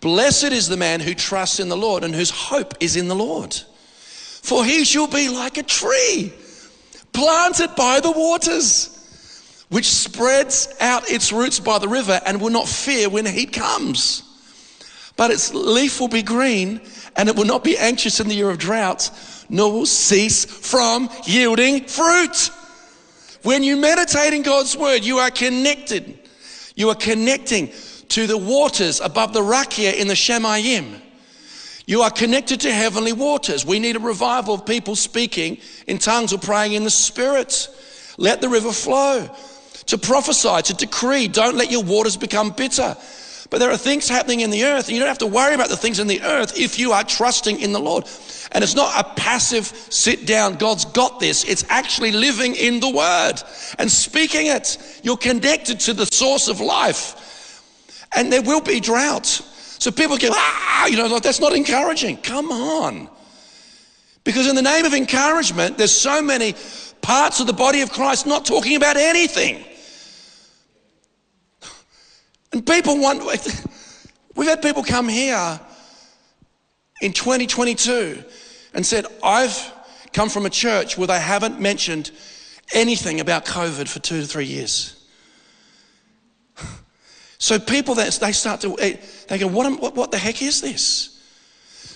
Blessed is the man who trusts in the Lord and whose hope is in the Lord. For he shall be like a tree planted by the waters, which spreads out its roots by the river and will not fear when heat comes but its leaf will be green and it will not be anxious in the year of drought, nor will cease from yielding fruit. When you meditate in God's word, you are connected. You are connecting to the waters above the rakia in the Shemayim. You are connected to heavenly waters. We need a revival of people speaking in tongues or praying in the spirit. Let the river flow. To prophesy, to decree, don't let your waters become bitter. But there are things happening in the earth, and you don't have to worry about the things in the earth if you are trusting in the Lord. And it's not a passive sit down, God's got this. It's actually living in the Word and speaking it. You're connected to the source of life. And there will be drought. So people go, ah, you know, like, that's not encouraging. Come on. Because in the name of encouragement, there's so many parts of the body of Christ not talking about anything. And people want, we've had people come here in 2022 and said, I've come from a church where they haven't mentioned anything about COVID for two to three years. So people that they start to, eh, they go, what, what, what the heck is this?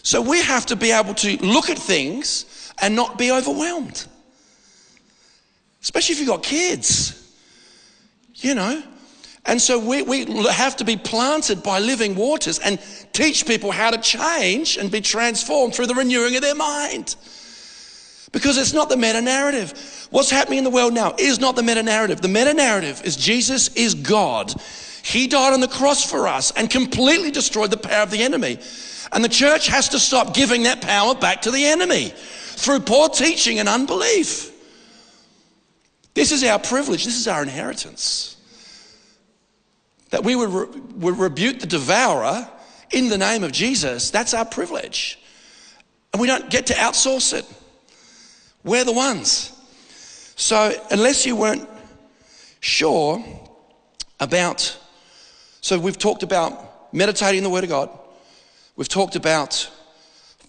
So we have to be able to look at things and not be overwhelmed. Especially if you've got kids, you know. And so we, we have to be planted by living waters and teach people how to change and be transformed through the renewing of their mind. Because it's not the meta narrative. What's happening in the world now is not the meta narrative. The meta narrative is Jesus is God. He died on the cross for us and completely destroyed the power of the enemy. And the church has to stop giving that power back to the enemy through poor teaching and unbelief. This is our privilege, this is our inheritance. That we would, re- would rebuke the devourer in the name of Jesus, that's our privilege. And we don't get to outsource it. We're the ones. So, unless you weren't sure about, so we've talked about meditating the Word of God, we've talked about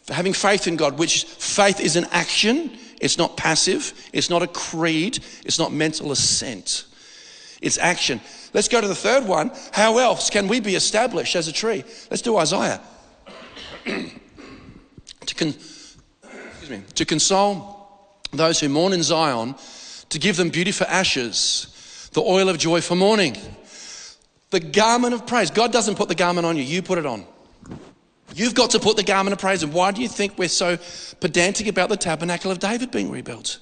having faith in God, which faith is an action, it's not passive, it's not a creed, it's not mental assent, it's action. Let's go to the third one. How else can we be established as a tree? Let's do Isaiah. to, con- me, to console those who mourn in Zion, to give them beauty for ashes, the oil of joy for mourning, the garment of praise. God doesn't put the garment on you, you put it on. You've got to put the garment of praise And Why do you think we're so pedantic about the tabernacle of David being rebuilt?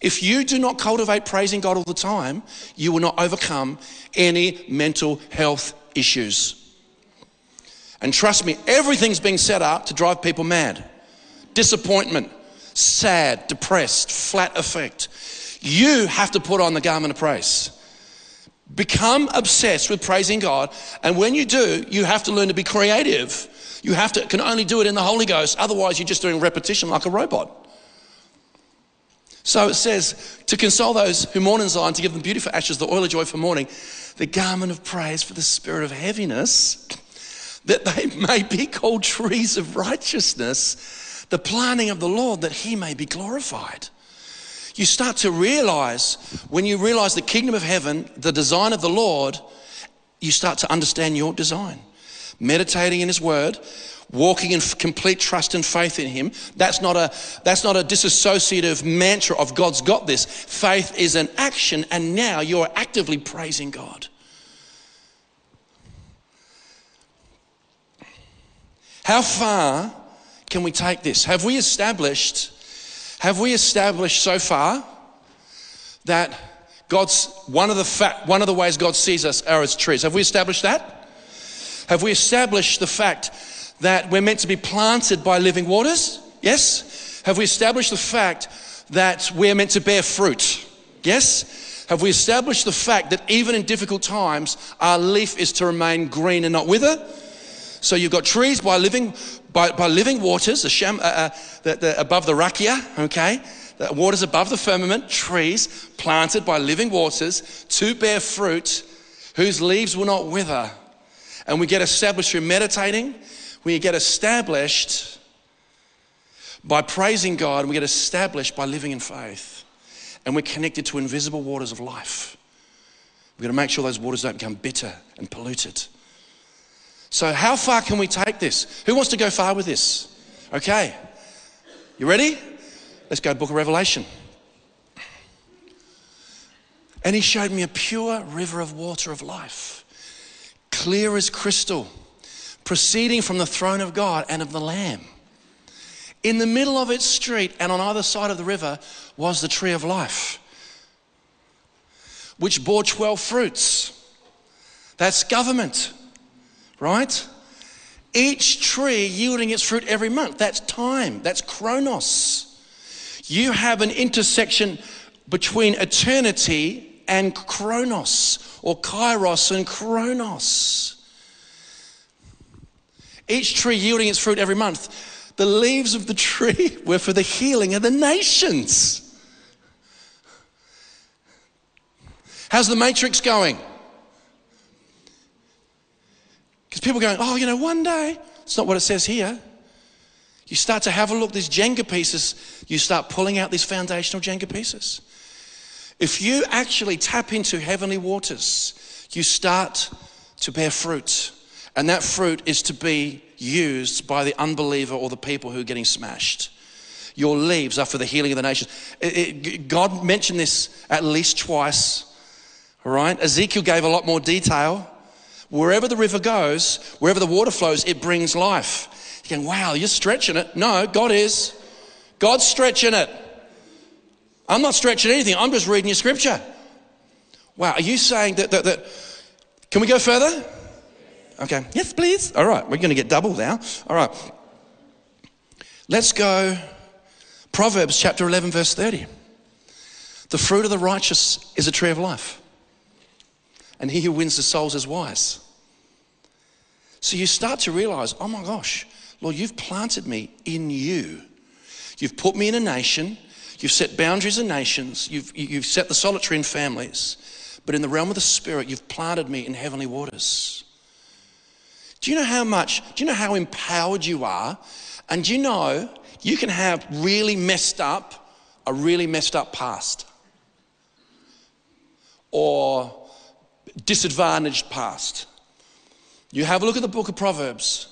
If you do not cultivate praising God all the time, you will not overcome any mental health issues. And trust me, everything's being set up to drive people mad. Disappointment, sad, depressed, flat affect. You have to put on the garment of praise. Become obsessed with praising God. And when you do, you have to learn to be creative. You have to, can only do it in the Holy Ghost. Otherwise, you're just doing repetition like a robot. So it says, to console those who mourn in Zion, to give them beauty for ashes, the oil of joy for mourning, the garment of praise for the spirit of heaviness, that they may be called trees of righteousness the planting of the Lord that he may be glorified. You start to realize, when you realize the kingdom of heaven, the design of the Lord, you start to understand your design. Meditating in his word, walking in complete trust and faith in him that's not a that's not a disassociative mantra of god's got this faith is an action and now you're actively praising god how far can we take this? Have we established, have we established so far that God's, one of the, one of the ways God sees us are as trees? Have we established that? Have we established the fact that we're meant to be planted by living waters? Yes. Have we established the fact that we're meant to bear fruit? Yes. Have we established the fact that even in difficult times, our leaf is to remain green and not wither? So you've got trees by living, by, by living waters, the uh, uh, the, the, above the rakia, okay? The waters above the firmament, trees planted by living waters to bear fruit whose leaves will not wither. And we get established through meditating. We get established by praising God. We get established by living in faith. And we're connected to invisible waters of life. We've got to make sure those waters don't become bitter and polluted. So, how far can we take this? Who wants to go far with this? Okay. You ready? Let's go book of Revelation. And he showed me a pure river of water of life, clear as crystal, proceeding from the throne of God and of the Lamb. In the middle of its street and on either side of the river was the tree of life, which bore 12 fruits. That's government right? Each tree yielding its fruit every month. That's time, that's chronos. You have an intersection between eternity and chronos, or kairos and chronos. Each tree yielding its fruit every month. The leaves of the tree were for the healing of the nations. How's the matrix going? Because people going, oh, you know, one day. It's not what it says here. You start to have a look, these Jenga pieces, you start pulling out these foundational Jenga pieces. If you actually tap into heavenly waters, you start to bear fruit. And that fruit is to be used by the unbeliever or the people who are getting smashed. Your leaves are for the healing of the nations. God mentioned this at least twice. All right? Ezekiel gave a lot more detail. Wherever the river goes, wherever the water flows, it brings life. You're going, wow, you're stretching it. No, God is. God's stretching it. I'm not stretching anything. I'm just reading your scripture. Wow, are you saying that, that, that can we go further? Okay. Yes, please. All right. We're going to get double now. All right. Let's go. Proverbs chapter 11, verse 30. The fruit of the righteous is a tree of life, and he who wins the souls is wise. So you start to realize, oh my gosh, Lord, you've planted me in you. You've put me in a nation. You've set boundaries in nations. You've, you've set the solitary in families. But in the realm of the Spirit, you've planted me in heavenly waters. Do you know how much, do you know how empowered you are? And do you know you can have really messed up, a really messed up past? Or disadvantaged past. You have a look at the book of Proverbs,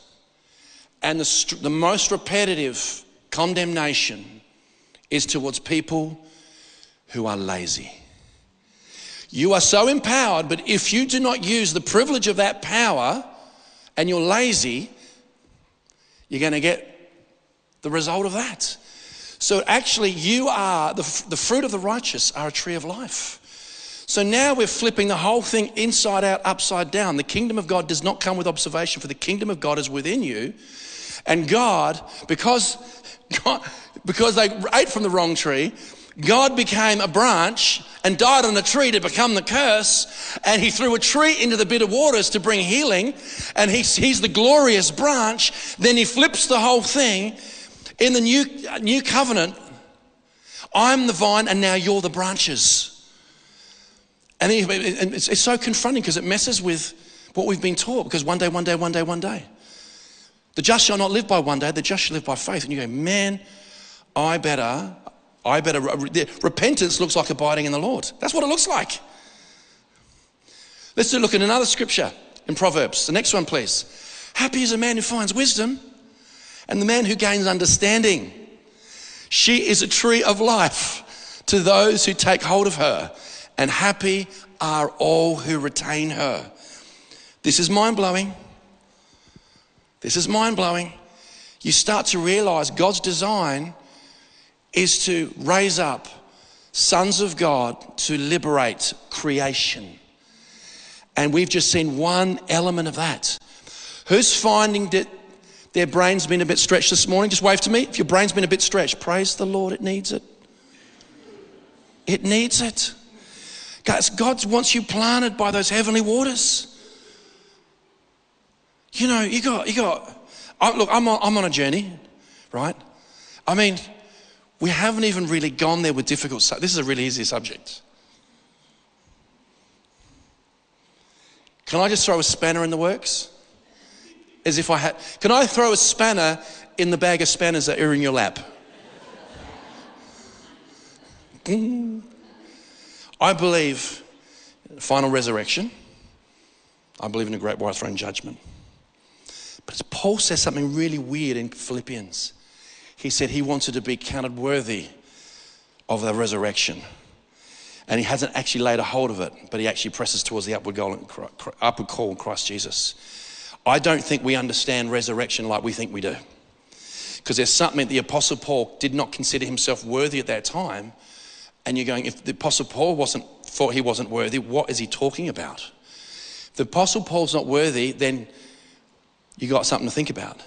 and the, the most repetitive condemnation is towards people who are lazy. You are so empowered, but if you do not use the privilege of that power and you're lazy, you're going to get the result of that. So actually, you are the, the fruit of the righteous are a tree of life. So now we're flipping the whole thing inside out, upside down. The kingdom of God does not come with observation, for the kingdom of God is within you. And God, because God, because they ate from the wrong tree, God became a branch and died on a tree to become the curse. And he threw a tree into the bitter waters to bring healing. And he's, he's the glorious branch. Then he flips the whole thing. In the new, new covenant, I'm the vine and now you're the branches. And it's, it's so confronting because it messes with what we've been taught because one day, one day, one day, one day. The just shall not live by one day, the just shall live by faith. And you go, man, I better, I better, repentance looks like abiding in the Lord. That's what it looks like. Let's do a look at another scripture in Proverbs. The next one, please. Happy is a man who finds wisdom and the man who gains understanding. She is a tree of life to those who take hold of her, and happy are all who retain her. This is mind blowing. This is mind blowing. You start to realize God's design is to raise up sons of God to liberate creation. And we've just seen one element of that. Who's finding that their brain's been a bit stretched this morning? Just wave to me. If your brain's been a bit stretched, praise the Lord, it needs it. It needs it. God wants you planted by those heavenly waters. You know, you got, you got, I, look, I'm on, I'm on a journey, right? I mean, we haven't even really gone there with difficult stuff. This is a really easy subject. Can I just throw a spanner in the works? As if I had. Can I throw a spanner in the bag of spanners that are in your lap? I believe in final resurrection. I believe in a great white throne judgment. But Paul says something really weird in Philippians he said he wanted to be counted worthy of the resurrection. And he hasn't actually laid a hold of it, but he actually presses towards the upward, goal, upward call in Christ Jesus. I don't think we understand resurrection like we think we do. Because there's something the Apostle Paul did not consider himself worthy at that time. And you're going, if the Apostle Paul wasn't thought he wasn't worthy, what is he talking about? If the Apostle Paul's not worthy, then you got something to think about.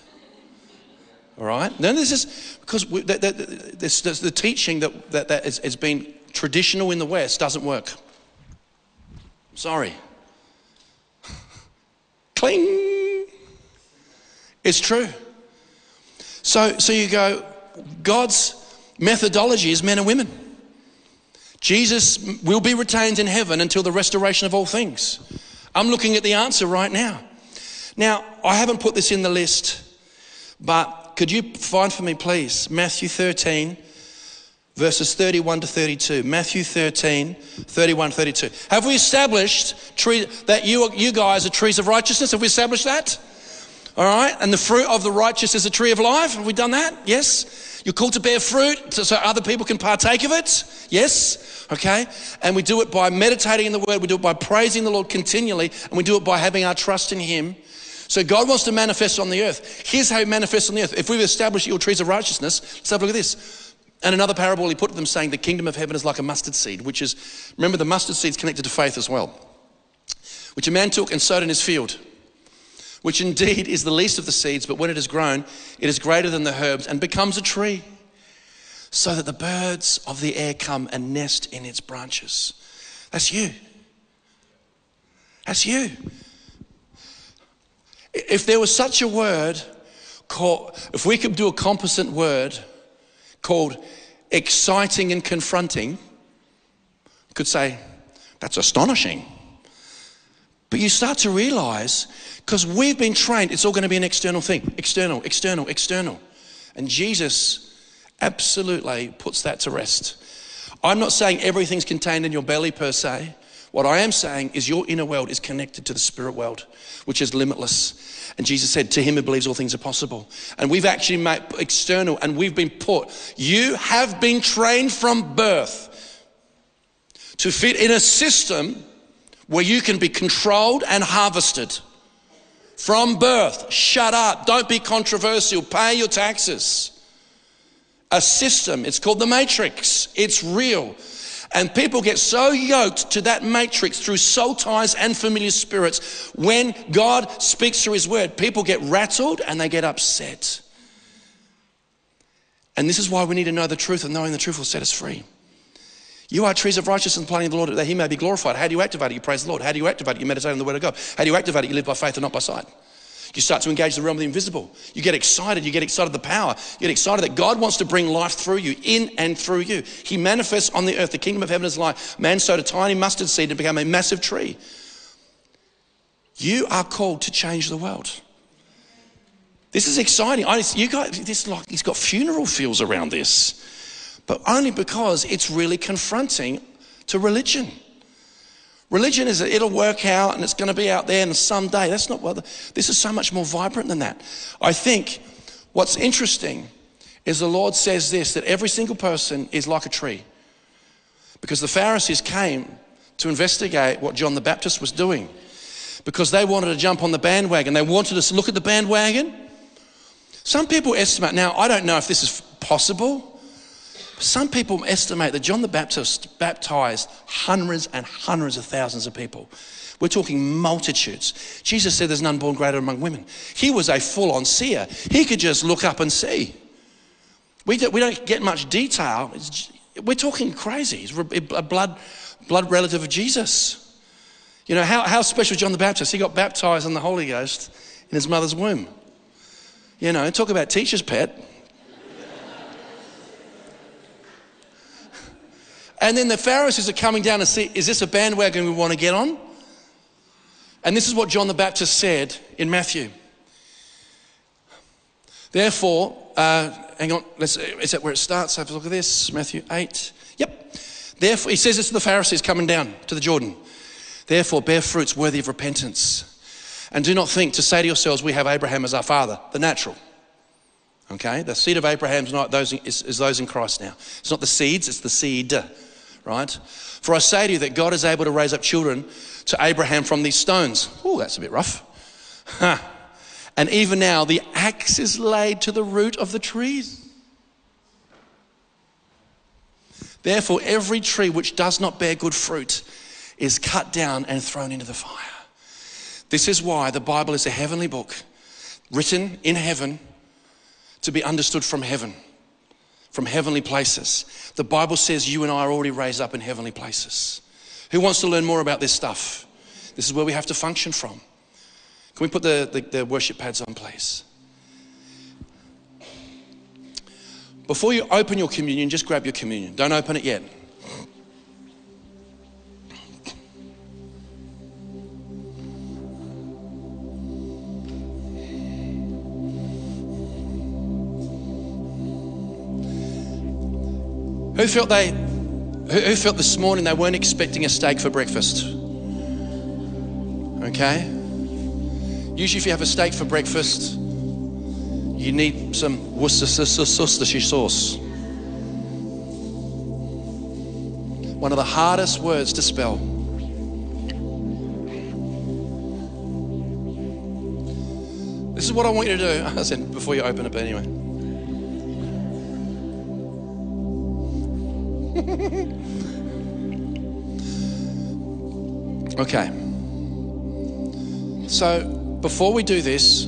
All right? Now, this is because we, that, this, this, the teaching that, that, that has, has been traditional in the West doesn't work. Sorry. Cling. It's true. So, so you go, God's methodology is men and women. Jesus will be retained in heaven until the restoration of all things. I'm looking at the answer right now. Now, I haven't put this in the list, but could you find for me, please, Matthew 13, verses 31 to 32. Matthew 13, 31, 32. Have we established tree, that you, you guys are trees of righteousness? Have we established that? All right. And the fruit of the righteous is a tree of life. Have we done that? Yes. You're called to bear fruit so other people can partake of it. Yes. Okay. And we do it by meditating in the word. We do it by praising the Lord continually. And we do it by having our trust in Him. So God wants to manifest on the earth. Here's how He manifests on the earth. If we've established your trees of righteousness, let's have a look at this. And another parable he put to them saying, The kingdom of heaven is like a mustard seed, which is, remember, the mustard seed's connected to faith as well, which a man took and sowed in his field which indeed is the least of the seeds, but when it has grown, it is greater than the herbs and becomes a tree, so that the birds of the air come and nest in its branches. That's you. That's you. If there was such a word called, if we could do a composite word called exciting and confronting, could say, that's astonishing. But you start to realize because we've been trained, it's all going to be an external thing external, external, external. And Jesus absolutely puts that to rest. I'm not saying everything's contained in your belly per se. What I am saying is your inner world is connected to the spirit world, which is limitless. And Jesus said, To him who believes all things are possible. And we've actually made external and we've been put, you have been trained from birth to fit in a system where you can be controlled and harvested. From birth, shut up, don't be controversial, pay your taxes. A system, it's called the matrix, it's real. And people get so yoked to that matrix through soul ties and familiar spirits. When God speaks through His word, people get rattled and they get upset. And this is why we need to know the truth, and knowing the truth will set us free. You are trees of righteousness planting of the Lord that he may be glorified. How do you activate it? You praise the Lord. How do you activate it? You meditate on the word of God. How do you activate it? You live by faith and not by sight. You start to engage the realm of the invisible. You get excited. You get excited the power. You get excited that God wants to bring life through you, in and through you. He manifests on the earth. The kingdom of heaven is life. Man sowed a tiny mustard seed and became a massive tree. You are called to change the world. This is exciting. I, you guys, this like he's got funeral feels around this but only because it's really confronting to religion. Religion is that it'll work out and it's going to be out there and someday. That's not what, the, this is so much more vibrant than that. I think what's interesting is the Lord says this that every single person is like a tree. Because the Pharisees came to investigate what John the Baptist was doing. Because they wanted to jump on the bandwagon. They wanted to look at the bandwagon. Some people estimate, now I don't know if this is possible, some people estimate that John the Baptist baptized hundreds and hundreds of thousands of people. We're talking multitudes. Jesus said there's none born greater among women. He was a full on seer. He could just look up and see. We don't, we don't get much detail. It's, we're talking crazy. He's a blood, blood relative of Jesus. You know, how, how special John the Baptist? He got baptized in the Holy Ghost in his mother's womb. You know, talk about teacher's pet. And then the Pharisees are coming down to see, is this a bandwagon we want to get on? And this is what John the Baptist said in Matthew. Therefore, uh, hang on, let's, is that where it starts? Have a look at this, Matthew 8. Yep. Therefore, he says this to the Pharisees coming down to the Jordan. Therefore, bear fruits worthy of repentance. And do not think to say to yourselves, we have Abraham as our father, the natural. Okay? The seed of Abraham is, not those, is, is those in Christ now. It's not the seeds, it's the seed right? For I say to you that God is able to raise up children to Abraham from these stones. Oh, that's a bit rough. and even now, the axe is laid to the root of the trees. Therefore, every tree which does not bear good fruit is cut down and thrown into the fire. This is why the Bible is a heavenly book written in heaven to be understood from heaven from heavenly places. The Bible says you and I are already raised up in heavenly places. Who wants to learn more about this stuff? This is where we have to function from. Can we put the, the, the worship pads on, please? Before you open your communion, just grab your communion. Don't open it yet. Who felt they who, felt this morning they weren't expecting a steak for breakfast? Okay? Usually if you have a steak for breakfast, you need some Worcestershire sauce. One of the hardest words to spell. This is what I want you to do. I said before you open it, anyway. Okay. So before we do this,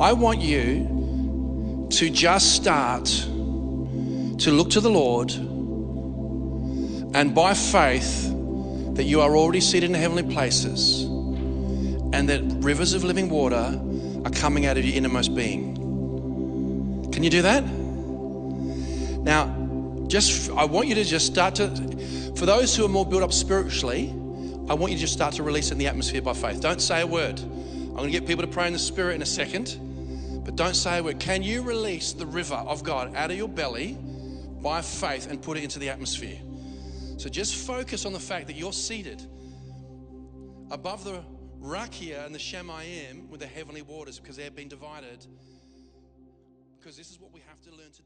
I want you to just start to look to the Lord and by faith that you are already seated in heavenly places and that rivers of living water are coming out of your innermost being. Can you do that? Now, just I want you to just start to for those who are more built up spiritually, I want you to just start to release in the atmosphere by faith. Don't say a word. I'm going to get people to pray in the spirit in a second, but don't say a word. Can you release the river of God out of your belly by faith and put it into the atmosphere? So just focus on the fact that you're seated above the Rakia and the Shemayim with the heavenly waters because they've been divided. Because this is what we have to learn to.